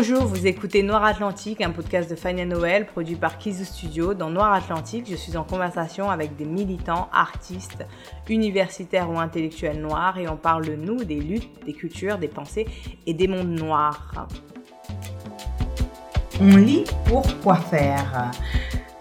Bonjour, vous écoutez Noir Atlantique, un podcast de Fania Noël produit par Kizu Studio. Dans Noir Atlantique, je suis en conversation avec des militants, artistes, universitaires ou intellectuels noirs et on parle de nous, des luttes, des cultures, des pensées et des mondes noirs. On lit pour quoi faire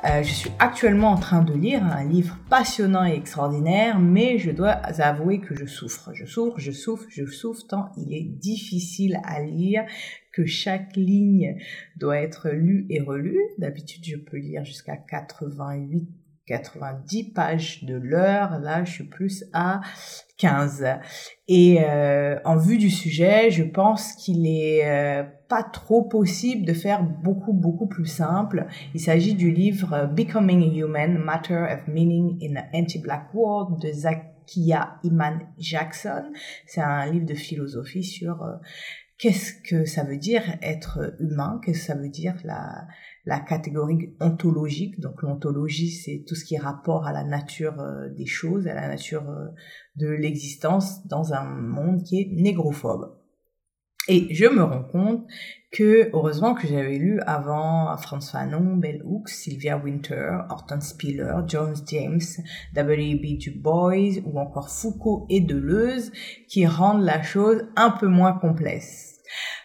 euh, je suis actuellement en train de lire un livre passionnant et extraordinaire, mais je dois avouer que je souffre. Je souffre, je souffre, je souffre tant il est difficile à lire que chaque ligne doit être lue et relue. D'habitude, je peux lire jusqu'à 88 90 pages de l'heure. Là, je suis plus à 15. Et euh, en vue du sujet, je pense qu'il est euh, pas trop possible de faire beaucoup beaucoup plus simple. Il s'agit du livre Becoming Human: Matter of Meaning in an Anti-Black World de Zakia Iman Jackson. C'est un livre de philosophie sur euh, qu'est-ce que ça veut dire être humain, qu'est-ce que ça veut dire la la catégorie ontologique. Donc l'ontologie, c'est tout ce qui est rapport à la nature euh, des choses, à la nature euh, de l'existence dans un monde qui est négrophobe. Et je me rends compte que, heureusement que j'avais lu avant Franz Fanon, Bell Hooks, Sylvia Winter, Horton Spiller, James James, W.B. Du Bois ou encore Foucault et Deleuze qui rendent la chose un peu moins complexe.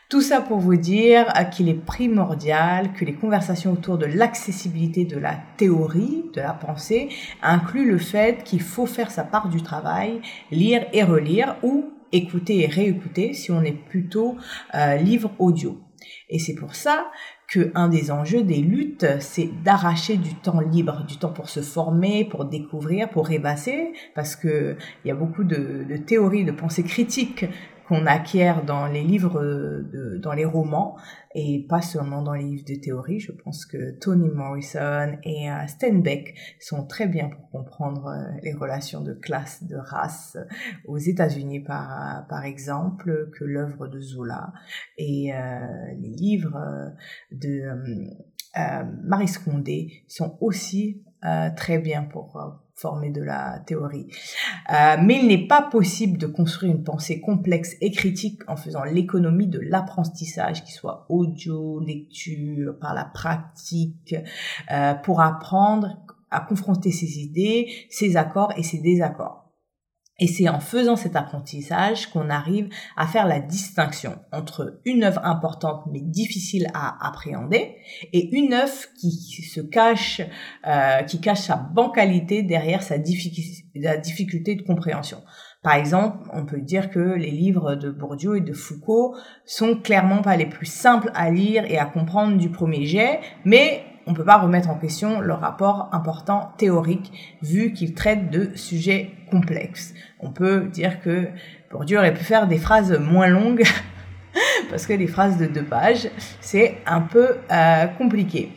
Tout ça pour vous dire qu'il est primordial que les conversations autour de l'accessibilité de la théorie, de la pensée, incluent le fait qu'il faut faire sa part du travail, lire et relire ou écouter et réécouter si on est plutôt euh, livre audio. Et c'est pour ça que un des enjeux des luttes, c'est d'arracher du temps libre, du temps pour se former, pour découvrir, pour rêvasser, parce que il y a beaucoup de, de théories, de pensée critique qu'on acquiert dans les livres, dans les romans et pas seulement dans les livres de théorie. Je pense que Toni Morrison et euh, Steinbeck sont très bien pour comprendre euh, les relations de classe, de race aux États-Unis par, exemple, que l'œuvre de Zola et euh, les livres de Marie Scondé sont aussi très bien pour former de la théorie. Euh, mais il n'est pas possible de construire une pensée complexe et critique en faisant l'économie de l'apprentissage, qui soit audio, lecture, par la pratique, euh, pour apprendre à confronter ses idées, ses accords et ses désaccords. Et c'est en faisant cet apprentissage qu'on arrive à faire la distinction entre une œuvre importante mais difficile à appréhender et une œuvre qui se cache, euh, qui cache sa bancalité derrière sa difficulté de compréhension. Par exemple, on peut dire que les livres de Bourdieu et de Foucault sont clairement pas les plus simples à lire et à comprendre du premier jet, mais on peut pas remettre en question leur rapport important théorique vu qu'ils traitent de sujets complexes. On peut dire que Bourdieu aurait pu faire des phrases moins longues parce que les phrases de deux pages, c'est un peu euh, compliqué.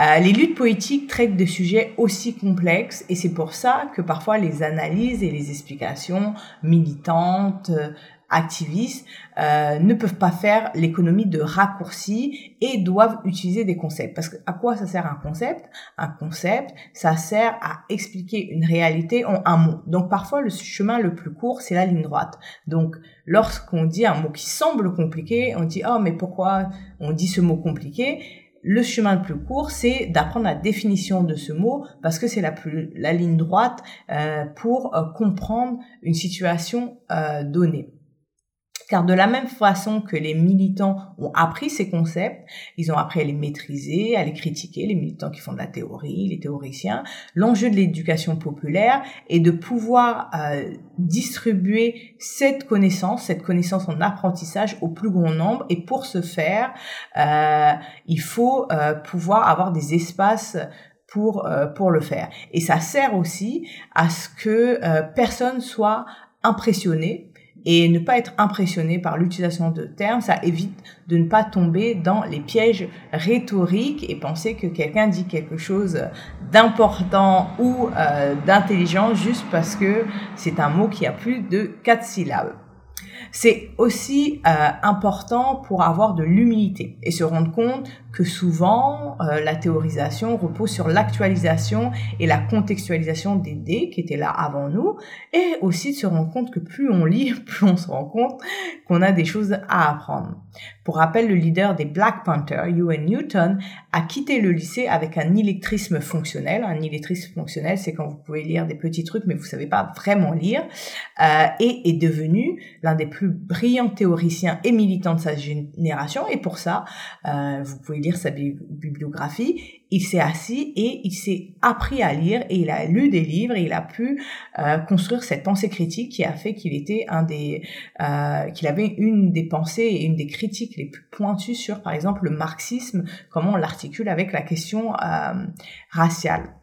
Euh, les luttes poétiques traitent de sujets aussi complexes et c'est pour ça que parfois les analyses et les explications militantes, activistes euh, ne peuvent pas faire l'économie de raccourcis et doivent utiliser des concepts. Parce que à quoi ça sert un concept? Un concept, ça sert à expliquer une réalité en un mot. Donc parfois le chemin le plus court, c'est la ligne droite. Donc lorsqu'on dit un mot qui semble compliqué, on dit oh mais pourquoi on dit ce mot compliqué? Le chemin le plus court, c'est d'apprendre la définition de ce mot parce que c'est la plus la ligne droite euh, pour euh, comprendre une situation donnée. Car de la même façon que les militants ont appris ces concepts, ils ont appris à les maîtriser, à les critiquer, les militants qui font de la théorie, les théoriciens. L'enjeu de l'éducation populaire est de pouvoir euh, distribuer cette connaissance, cette connaissance en apprentissage au plus grand nombre. Et pour ce faire, euh, il faut euh, pouvoir avoir des espaces pour pour le faire. Et ça sert aussi à ce que personne soit impressionné et ne pas être impressionné par l'utilisation de termes, ça évite de ne pas tomber dans les pièges rhétoriques et penser que quelqu'un dit quelque chose d'important ou euh, d'intelligent juste parce que c'est un mot qui a plus de quatre syllabes. C'est aussi euh, important pour avoir de l'humilité et se rendre compte que souvent euh, la théorisation repose sur l'actualisation et la contextualisation des dés qui étaient là avant nous, et aussi de se rendre compte que plus on lit, plus on se rend compte qu'on a des choses à apprendre. Pour rappel, le leader des Black Panthers, Ewan Newton, a quitté le lycée avec un illettrisme fonctionnel. Un illettrisme fonctionnel, c'est quand vous pouvez lire des petits trucs, mais vous savez pas vraiment lire, euh, et est devenu l'un des plus brillants théoriciens et militants de sa génération. Et pour ça, euh, vous pouvez lire sa bibliographie il s'est assis et il s'est appris à lire et il a lu des livres et il a pu euh, construire cette pensée critique qui a fait qu'il était un des euh, qu'il avait une des pensées et une des critiques les plus pointues sur par exemple le marxisme comment on l'articule avec la question euh, raciale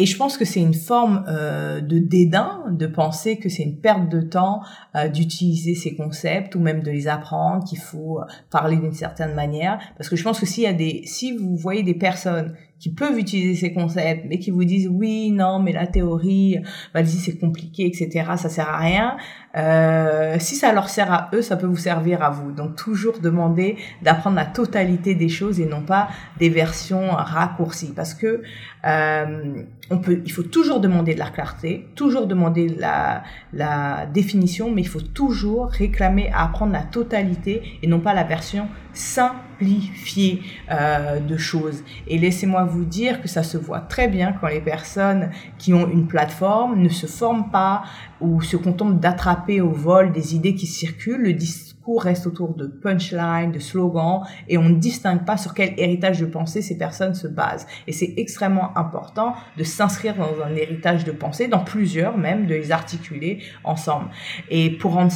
et je pense que c'est une forme euh, de dédain de penser que c'est une perte de temps euh, d'utiliser ces concepts ou même de les apprendre, qu'il faut euh, parler d'une certaine manière. Parce que je pense que s'il y a des, si vous voyez des personnes qui peuvent utiliser ces concepts, mais qui vous disent oui, non, mais la théorie, vas-y, c'est compliqué, etc., ça sert à rien. Euh, si ça leur sert à eux, ça peut vous servir à vous. Donc toujours demander d'apprendre la totalité des choses et non pas des versions raccourcies, parce que euh, on peut, il faut toujours demander de la clarté, toujours demander la, la définition, mais il faut toujours réclamer à apprendre la totalité et non pas la version simplifiée euh, de choses. Et laissez-moi vous dire que ça se voit très bien quand les personnes qui ont une plateforme ne se forment pas ou se contentent d'attraper au vol des idées qui circulent. Le discours reste autour de punchlines, de slogans, et on ne distingue pas sur quel héritage de pensée ces personnes se basent. Et c'est extrêmement important de s'inscrire dans un héritage de pensée, dans plusieurs même, de les articuler ensemble. Et pour rendre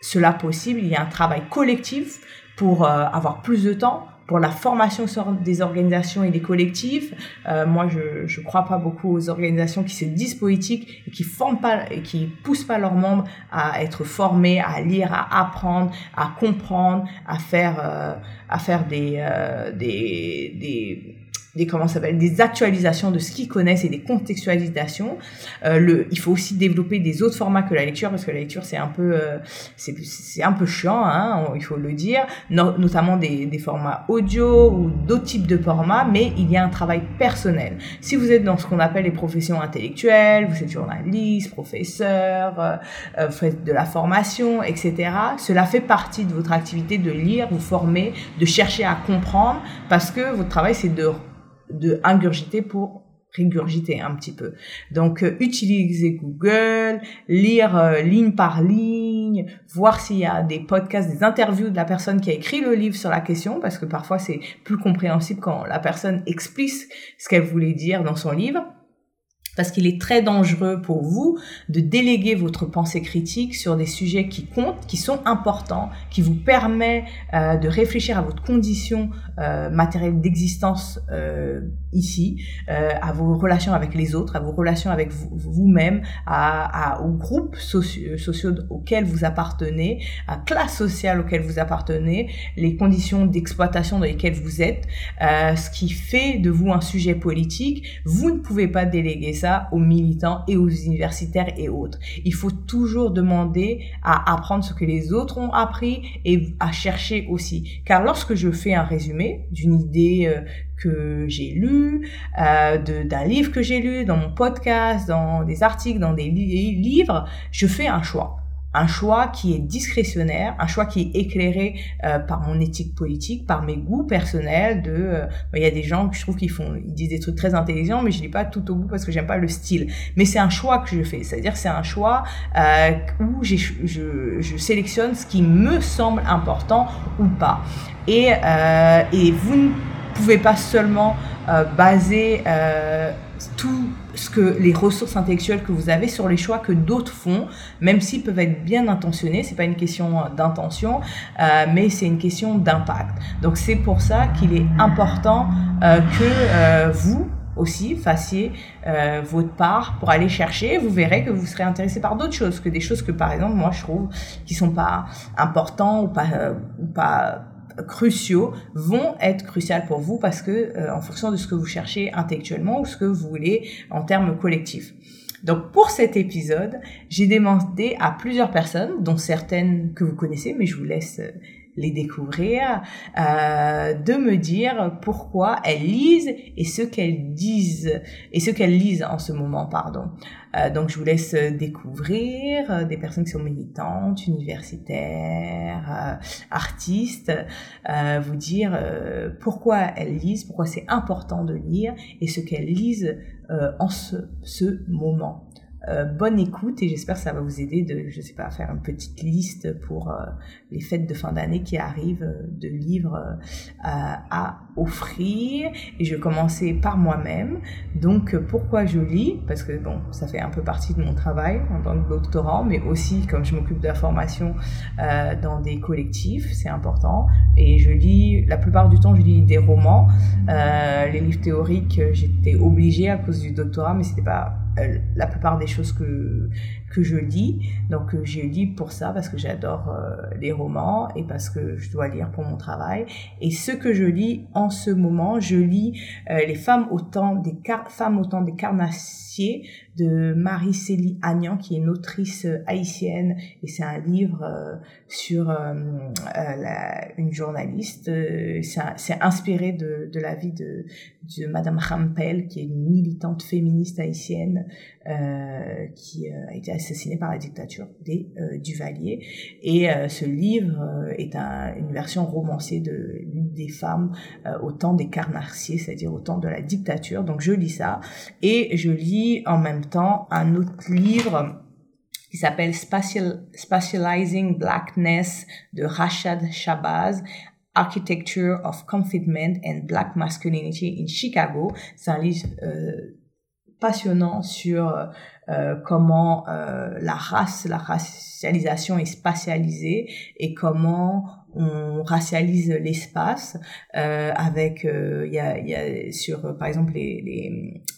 cela possible, il y a un travail collectif pour euh, avoir plus de temps, pour la formation des organisations et des collectifs. Euh, moi, je je crois pas beaucoup aux organisations qui se disent politiques et qui forment pas et qui poussent pas leurs membres à être formés, à lire, à apprendre, à comprendre, à faire euh, à faire des euh, des des des comment s'appelle des actualisations de ce qu'ils connaissent et des contextualisations. Euh, le, il faut aussi développer des autres formats que la lecture parce que la lecture c'est un peu euh, c'est un peu chiant, hein, il faut le dire, notamment des, des formats audio ou d'autres types de formats, mais il y a un travail personnel. Si vous êtes dans ce qu'on appelle les professions intellectuelles, vous êtes journaliste, professeur, euh, euh vous faites de la formation, etc. Cela fait partie de votre activité de lire, vous former, de chercher à comprendre, parce que votre travail c'est de de ingurgiter pour régurgiter un petit peu. Donc euh, utiliser Google, lire euh, ligne par ligne, voir s'il y a des podcasts, des interviews de la personne qui a écrit le livre sur la question, parce que parfois c'est plus compréhensible quand la personne explique ce qu'elle voulait dire dans son livre parce qu'il est très dangereux pour vous de déléguer votre pensée critique sur des sujets qui comptent, qui sont importants, qui vous permettent euh, de réfléchir à votre condition euh, matérielle d'existence euh, ici, euh, à vos relations avec les autres, à vos relations avec vous-même, à, à, aux groupes sociaux, sociaux auxquels vous appartenez, à la classe sociale auxquelles vous appartenez, les conditions d'exploitation dans lesquelles vous êtes, euh, ce qui fait de vous un sujet politique. Vous ne pouvez pas déléguer ça aux militants et aux universitaires et autres. Il faut toujours demander à apprendre ce que les autres ont appris et à chercher aussi. Car lorsque je fais un résumé d'une idée euh, que j'ai lue, euh, d'un livre que j'ai lu, dans mon podcast, dans des articles, dans des livres, je fais un choix un choix qui est discrétionnaire, un choix qui est éclairé euh, par mon éthique politique, par mes goûts personnels. De, euh, il y a des gens que je trouve qu'ils font, ils disent des trucs très intelligents, mais je dis pas tout au bout parce que j'aime pas le style. Mais c'est un choix que je fais, c'est-à-dire c'est un choix euh, où je, je sélectionne ce qui me semble important ou pas. Et, et vous ne pouvez pas seulement baser tout ce que les ressources intellectuelles que vous avez sur les choix que d'autres font, même s'ils peuvent être bien intentionnés. C'est pas une question d'intention, euh, mais c'est une question d'impact. Donc c'est pour ça qu'il est important euh, que euh, vous aussi fassiez euh, votre part pour aller chercher. Vous verrez que vous serez intéressé par d'autres choses que des choses que par exemple moi je trouve qui sont pas importants ou pas euh, ou pas cruciaux vont être cruciales pour vous parce que euh, en fonction de ce que vous cherchez intellectuellement ou ce que vous voulez en termes collectifs. Donc pour cet épisode, j'ai demandé à plusieurs personnes, dont certaines que vous connaissez, mais je vous laisse euh, les découvrir, euh, de me dire pourquoi elles lisent et ce qu'elles disent et ce qu'elles lisent en ce moment, pardon. Euh, donc je vous laisse découvrir euh, des personnes qui sont militantes, universitaires, artistes, vous dire pourquoi elles lisent, pourquoi c'est important de lire et ce qu'elles lisent en ce, ce moment. Euh, bonne écoute et j'espère que ça va vous aider de, je sais pas, faire une petite liste pour euh, les fêtes de fin d'année qui arrivent, euh, de livres à offrir. Et je commencer par moi-même. Donc, pourquoi je lis? Parce que bon, ça fait un peu partie de mon travail en tant que doctorant, mais aussi comme je m'occupe de la formation dans des collectifs, c'est important. Et je lis, la plupart du temps, je lis des romans. les livres théoriques, j'étais obligée à cause du doctorat, mais c'était pas la plupart des choses que, que je lis. Donc euh, je lis pour ça parce que j'adore euh, les romans et parce que je dois lire pour mon travail. Et ce que je lis en ce moment, je lis Les femmes au temps des, femmes au des carnassiers de Marie-Célie Agnan, qui est une autrice haïtienne, et c'est un livre sur une journaliste. c'est inspiré de, de la vie de, de Madame Rampel, qui est une militante féministe haïtienne euh, qui euh, a été assassinée par la dictature des euh, Duvalier. Et ce livre est une version romancée de l'une des femmes au temps des carnassiers, c'est-à-dire au temps de la dictature. Donc je lis ça et je lis en même temps un autre livre qui s'appelle Spatializing Blackness de Rachad Shabazz Architecture of Confinement and Black Masculinity in Chicago. C'est un livre euh, passionnant sur euh, comment euh, la race, la racialisation est spatialisée et comment on racialise l'espace euh, avec il y a, sur par exemple les,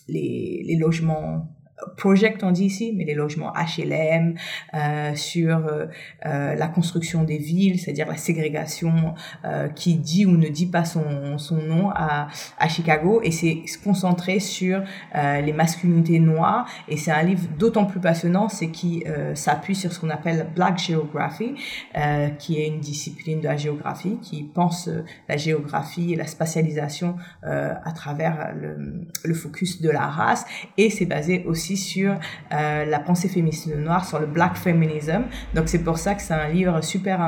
les, les logements project on dit ici, mais les logements HLM, euh, sur euh, euh, la construction des villes, c'est-à-dire la ségrégation euh, qui dit ou ne dit pas son, son nom à, à Chicago, et c'est se concentrer sur euh, les masculinités noires, et c'est un livre d'autant plus passionnant, c'est qui s'appuie sur ce qu'on appelle Black Geography, qui est une discipline de la géographie, qui pense la géographie et la spatialisation à travers le, le focus de la race, et c'est basé aussi sur euh, la pensée féministe noire, sur le black feminism. Donc c'est pour ça que c'est un livre super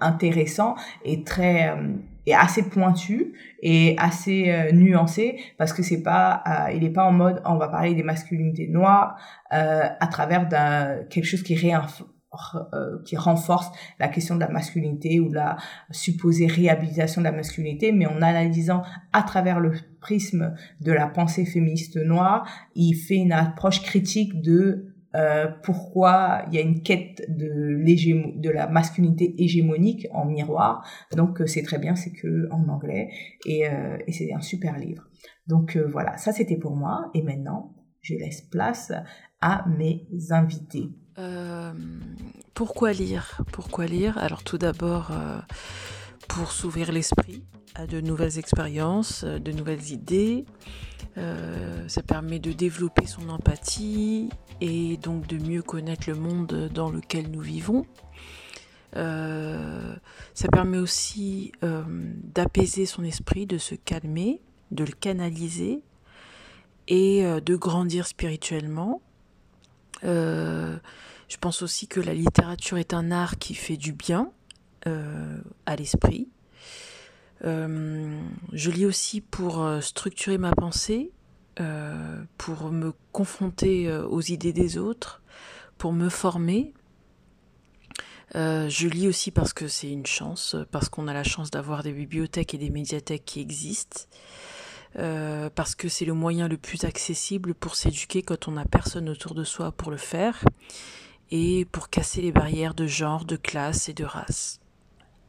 intéressant et très euh, assez pointu et assez euh, nuancé parce que c'est pas il est pas en mode on va parler des masculinités noires à travers quelque chose qui réinforme euh, qui renforce la question de la masculinité ou la supposée réhabilitation de la masculinité, mais en analysant à travers le prisme de la pensée féministe noire, il fait une approche critique de euh, pourquoi il y a une quête de, de la masculinité hégémonique en miroir. Donc euh, c'est très bien, c'est que en anglais et, et c'est un super livre. Donc voilà, ça c'était pour moi et maintenant je laisse place à mes invités. Euh, pourquoi lire? Pourquoi lire? Alors tout d'abord, euh, pour s'ouvrir l'esprit à de nouvelles expériences, euh, de nouvelles idées. ça permet de développer son empathie et donc de mieux connaître le monde dans lequel nous vivons. ça permet aussi d'apaiser son esprit, de se calmer, de le canaliser et de grandir spirituellement. Je pense aussi que la littérature est un art qui fait du bien euh, à l'esprit. Euh, je lis aussi pour euh, structurer ma pensée, pour me confronter aux idées des autres, pour me former. je lis aussi parce que c'est une chance, parce qu'on a la chance d'avoir des bibliothèques et des médiathèques qui existent. Parce que c'est le moyen le plus accessible pour s'éduquer quand on n'a personne autour de soi pour le faire et pour casser les barrières de genre, de classe et de race.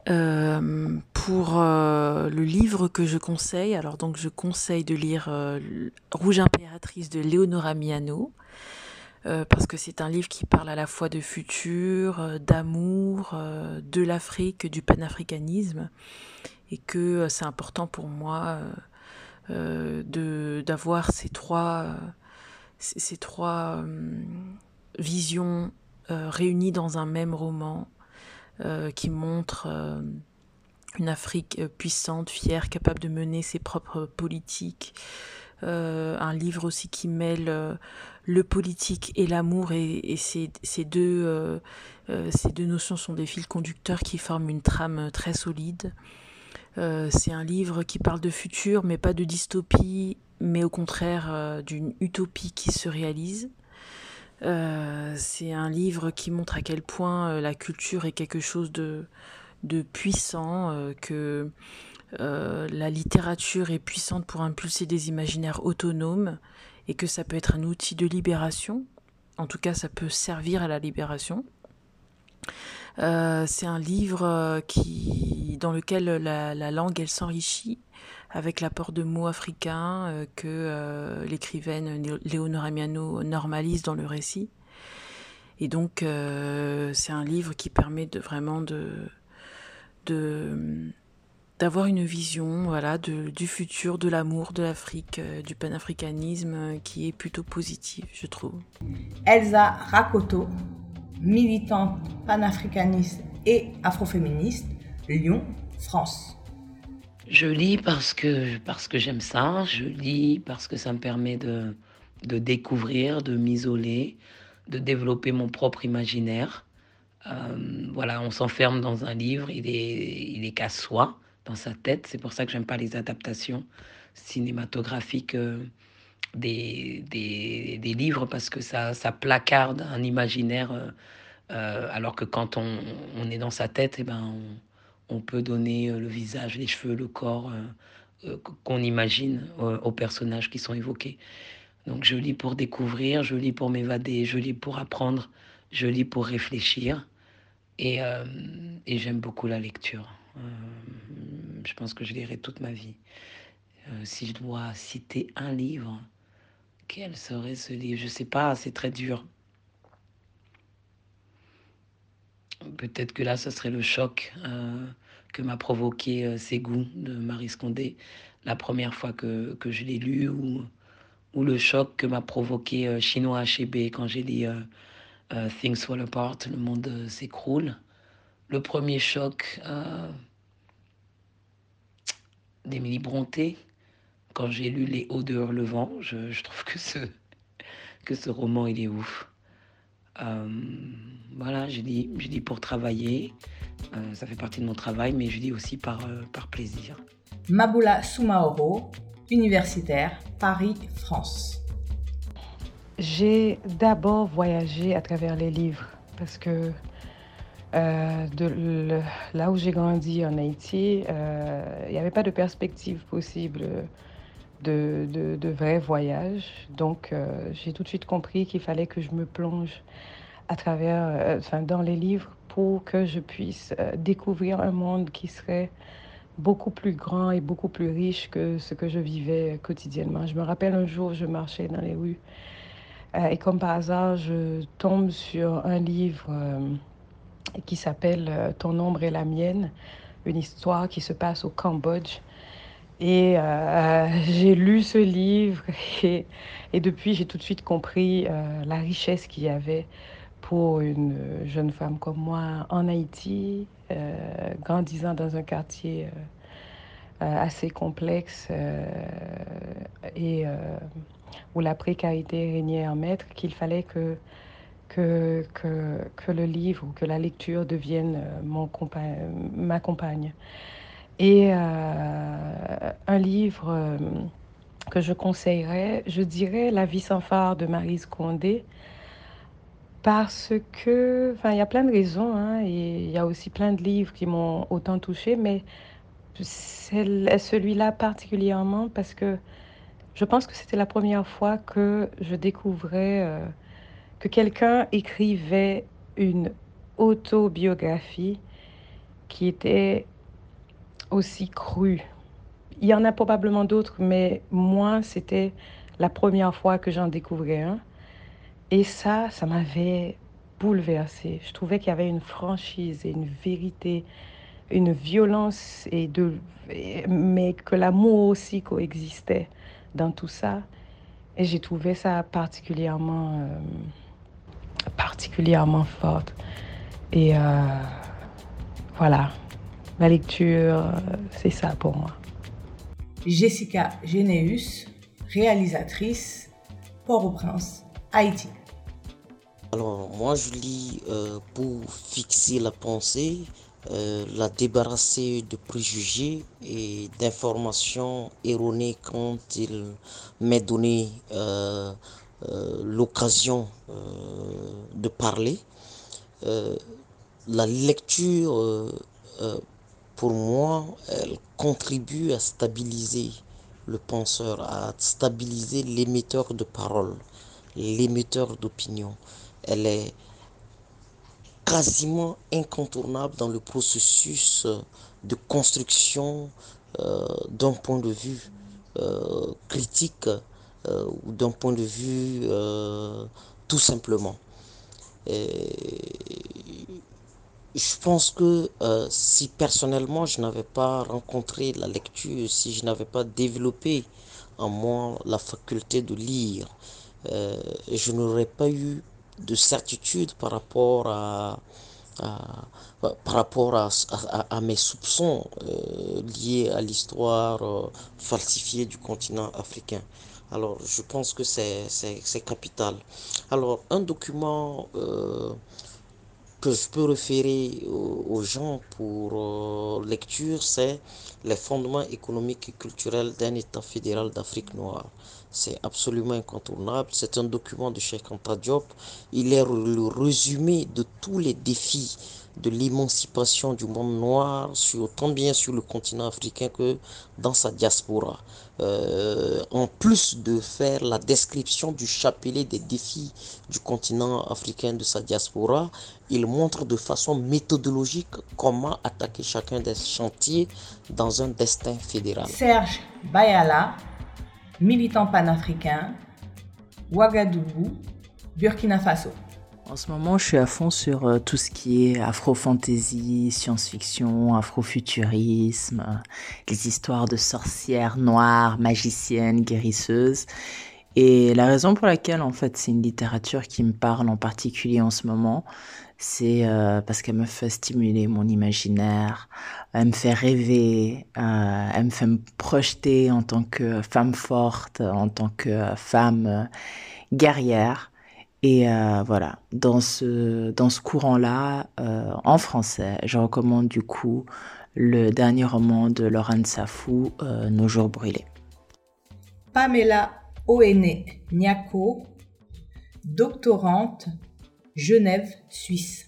Euh, pour euh, le livre que je conseille, alors donc je conseille de lire euh, Rouge impératrice de Leonora Miano, parce que c'est un livre qui parle à la fois de futur, d'amour, de l'Afrique, du panafricanisme, et que c'est important pour moi de d'avoir ces trois ces trois visions euh, réunis dans un même roman euh, qui montre euh, une Afrique puissante, fière, capable de mener ses propres politiques. un livre aussi qui mêle le politique et l'amour et, ces, deux, ces deux notions sont des fils conducteurs qui forment une trame très solide. C'est un livre qui parle de futur, mais pas de dystopie, mais au contraire d'une utopie qui se réalise. Euh, c'est un livre qui montre à quel point euh, la culture est quelque chose de, puissant, euh, que la littérature est puissante pour impulser des imaginaires autonomes et que ça peut être un outil de libération. En tout cas, ça peut servir à la libération. C'est un livre qui, dans lequel la, la langue elle s'enrichit avec l'apport de mots africains euh, que euh, l'écrivaine Léonore Miano normalise dans le récit. Et donc, euh, c'est un livre qui permet de vraiment d'avoir une vision voilà du futur de l'amour de l'Afrique du panafricanisme qui est plutôt positive je trouve Elsa Rakoto militante panafricaniste et afroféministe Lyon France je lis parce que, parce que j'aime ça, je lis parce que ça me permet de, de découvrir, de m'isoler, de développer mon propre imaginaire. Euh, voilà, on s'enferme dans un livre, il est, il est qu'à soi, dans sa tête. C'est pour ça que j'aime pas les adaptations cinématographiques euh, des, des, livres, parce que ça, ça placarde un imaginaire, euh, alors que quand on, on, est dans sa tête, et eh ben, on, peut donner euh, le visage, les cheveux, le corps euh, euh, qu'on imagine aux personnages qui sont évoqués. Donc je lis pour découvrir, je lis pour m'évader, je lis pour apprendre, je lis pour réfléchir. Et, j'aime beaucoup la lecture. je pense que je lirai toute ma vie. si je dois citer un livre, quel serait ce livre? Je ne sais pas, c'est très dur. Peut-être que là, ce serait le choc que m'a provoqué euh, goûts de Marie Scondé la première fois que, que je l'ai lu ou, le choc que m'a provoqué euh, Chinois HB quand j'ai lu euh, Things Fall Apart, le monde s'écroule. Le premier choc d'Émilie Bronté, quand j'ai lu Les Hauts de Hurlevent, je, je trouve que ce, que ce roman, il est ouf. voilà, je dis, je dis pour travailler, euh, ça fait partie de mon travail, mais je dis aussi par, euh, par plaisir. Maboula Soumaoro, universitaire, Paris, France. J'ai d'abord voyagé à travers les livres parce que euh, de là où j'ai grandi en Haïti, il n'y avait pas de perspective possible de, de, de vrai voyage. Donc j'ai tout de suite compris qu'il fallait que je me plonge à travers, enfin, dans les livres pour que je puisse euh, découvrir un monde qui serait beaucoup plus grand et beaucoup plus riche que ce que je vivais quotidiennement. Je me rappelle un jour, je marchais dans les rues euh, et comme par hasard, je tombe sur un livre euh, qui s'appelle Ton ombre et la mienne, une histoire qui se passe au Cambodge. Et j'ai lu ce livre et, depuis, j'ai tout de suite compris la richesse qu'il y avait pour une jeune femme comme moi en Haïti, euh, grandissant dans un quartier euh, euh, assez complexe et où la précarité régnait en maître, qu'il fallait que, que, que, que, le livre ou que la lecture devienne mon ma compagne. Et un livre que je conseillerais, je dirais La vie sans phare de Marise Condé, parce que, enfin, il y a plein de raisons, hein, et il y a aussi plein de livres qui m'ont autant touché, mais celui-là particulièrement parce que je pense que c'était la première fois que je découvrais euh, que quelqu'un écrivait une autobiographie qui était aussi crue. Il y en a probablement d'autres, mais moi, c'était la première fois que j'en découvrais un. Et ça, ça m'avait bouleversée. Je trouvais qu'il y avait une franchise et une vérité, une violence, et de, mais que l'amour aussi coexistait dans tout ça. Et j'ai trouvé ça particulièrement, euh, particulièrement forte. Et euh, voilà, la lecture, c'est ça pour moi. Jessica Généus, réalisatrice, Port-au-Prince, Haïti. Alors moi je lis euh, pour fixer la pensée, euh, la débarrasser de préjugés et d'informations erronées quand il m'est donné euh, l'occasion de parler. la lecture, pour moi, elle contribue à stabiliser le penseur, à stabiliser l'émetteur de parole, l'émetteur d'opinion elle est quasiment incontournable dans le processus euh, de construction euh, d'un point de vue euh, critique ou d'un point de vue tout simplement. Je pense que si personnellement je n'avais pas rencontré la lecture, si je n'avais pas développé en moi la faculté de lire, je n'aurais pas eu de certitude par rapport à, par rapport à, mes soupçons euh, liés à l'histoire euh, falsifiée du continent africain. Alors, je pense que c'est capital. Alors, un document euh, que je peux référer aux, gens pour lecture, c'est les fondements économiques et culturels d'un État fédéral d'Afrique noire. C'est absolument incontournable. C'est un document de Cheikh Anta Diop. Il est le résumé de tous les défis de l'émancipation du monde noir, sur, tant bien sur le continent africain que dans sa diaspora. Euh, en plus de faire la description du chapelet des défis du continent africain de sa diaspora, il montre de façon méthodologique comment attaquer chacun des chantiers dans un destin fédéral. Serge Bayala, militant panafricain, Ouagadougou, Burkina Faso. En ce moment, je suis à fond sur euh, tout ce qui est afro-fantasy, science-fiction, afro-futurisme, euh, les histoires de sorcières noires, magiciennes, guérisseuses. Et la raison pour laquelle, en fait, c'est une littérature qui me parle en particulier en ce moment, c'est euh, parce qu'elle me fait stimuler mon imaginaire, elle me fait rêver, euh, elle me fait me projeter en tant que femme forte, en tant que femme guerrière. Et voilà, dans ce, dans ce courant-là, en français, je recommande du coup le dernier roman de Laurent Safou, Nos jours brûlés. Pamela Oene Nyako, doctorante Genève, Suisse.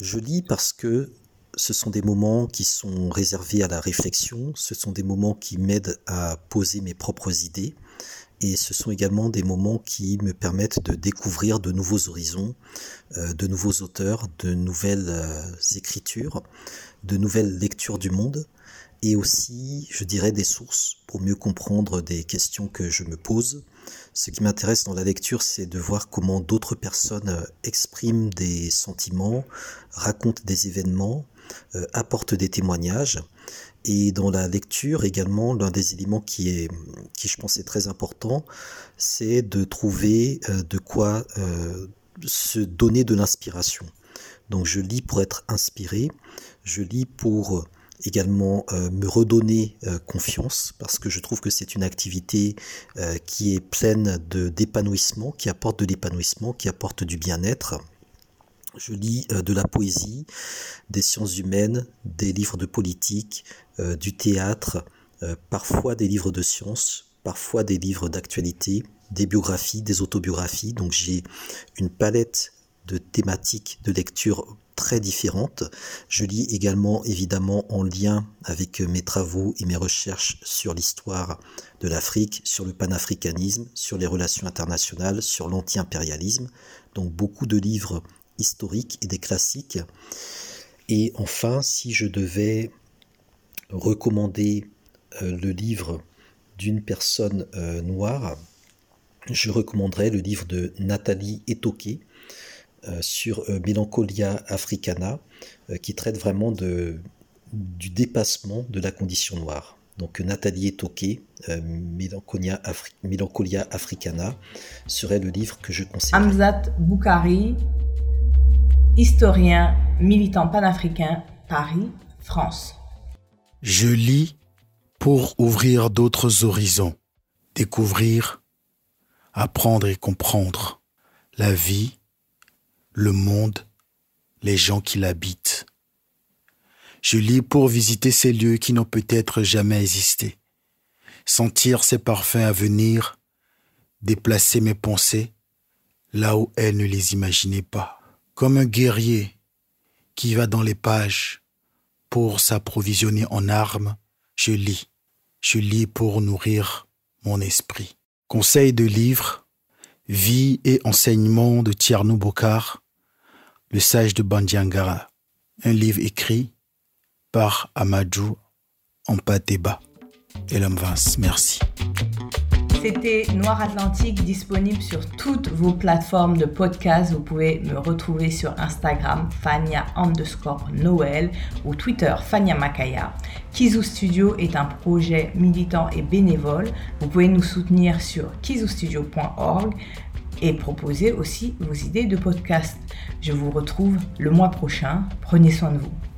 Je lis parce que ce sont des moments qui sont réservés à la réflexion, ce sont des moments qui m'aident à poser mes propres idées, et ce sont également des moments qui me permettent de découvrir de nouveaux horizons, euh, de nouveaux auteurs, de nouvelles euh, écritures, de nouvelles lectures du monde, et aussi, je dirais, des sources pour mieux comprendre des questions que je me pose, ce qui m'intéresse dans la lecture, c'est de voir comment d'autres personnes euh, expriment des sentiments, racontent des événements, apportent des témoignages. Et dans la lecture également, l'un des éléments qui est, qui je pense est très important, c'est de trouver euh, de quoi se donner de l'inspiration. Donc je lis pour être inspiré, je lis pour également euh, me redonner euh, confiance parce que je trouve que c'est une activité euh, qui est pleine d'épanouissement, qui apporte de l'épanouissement, qui apporte du bien-être. Je lis de la poésie, des sciences humaines, des livres de politique, du théâtre, parfois des livres de sciences, parfois des livres d'actualité, des biographies, des autobiographies. Donc j'ai une palette de thématiques de lecture très différentes. Je lis également évidemment en lien avec mes travaux et mes recherches sur l'histoire de l'Afrique, sur le panafricanisme, sur les relations internationales, sur l'anti-impérialisme. Donc beaucoup de livres historiques et des classiques. Et enfin, si je devais recommander euh, le livre d'une personne euh, noire, je recommanderais le livre de Nathalie Etoquet, euh, sur Mélancolia Africana, qui traite vraiment du dépassement de la condition noire. Donc Nathalie Etoquet, Mélancolia, Mélancolia, Africana, serait le livre que je conseille. Hamzat Boukari, historien, militant panafricain, Paris, France. Je lis pour ouvrir d'autres horizons, découvrir, apprendre et comprendre la vie, le monde, les gens qui l'habitent. Je lis pour visiter ces lieux qui n'ont peut-être jamais existé, sentir ces parfums à venir, déplacer mes pensées là où elles ne les imaginaient pas, comme un guerrier qui va dans les pages pour s'approvisionner en armes, je lis. Je lis pour nourrir mon esprit. Conseil de livre, Vie et enseignement de Tierno Bokar, le sage de Bandiangara. Un livre écrit par Amadou Ampateba. Et l'homme Vince, merci. C'était Noir Atlantique disponible sur toutes vos plateformes de podcast. Vous pouvez me retrouver sur Instagram Fania underscore Noël ou Twitter Fania Makaya. Kizu Studio est un projet militant et bénévole. Vous pouvez nous soutenir sur kizustudio.org et proposer aussi vos idées de podcast. Je vous retrouve le mois prochain. Prenez soin de vous.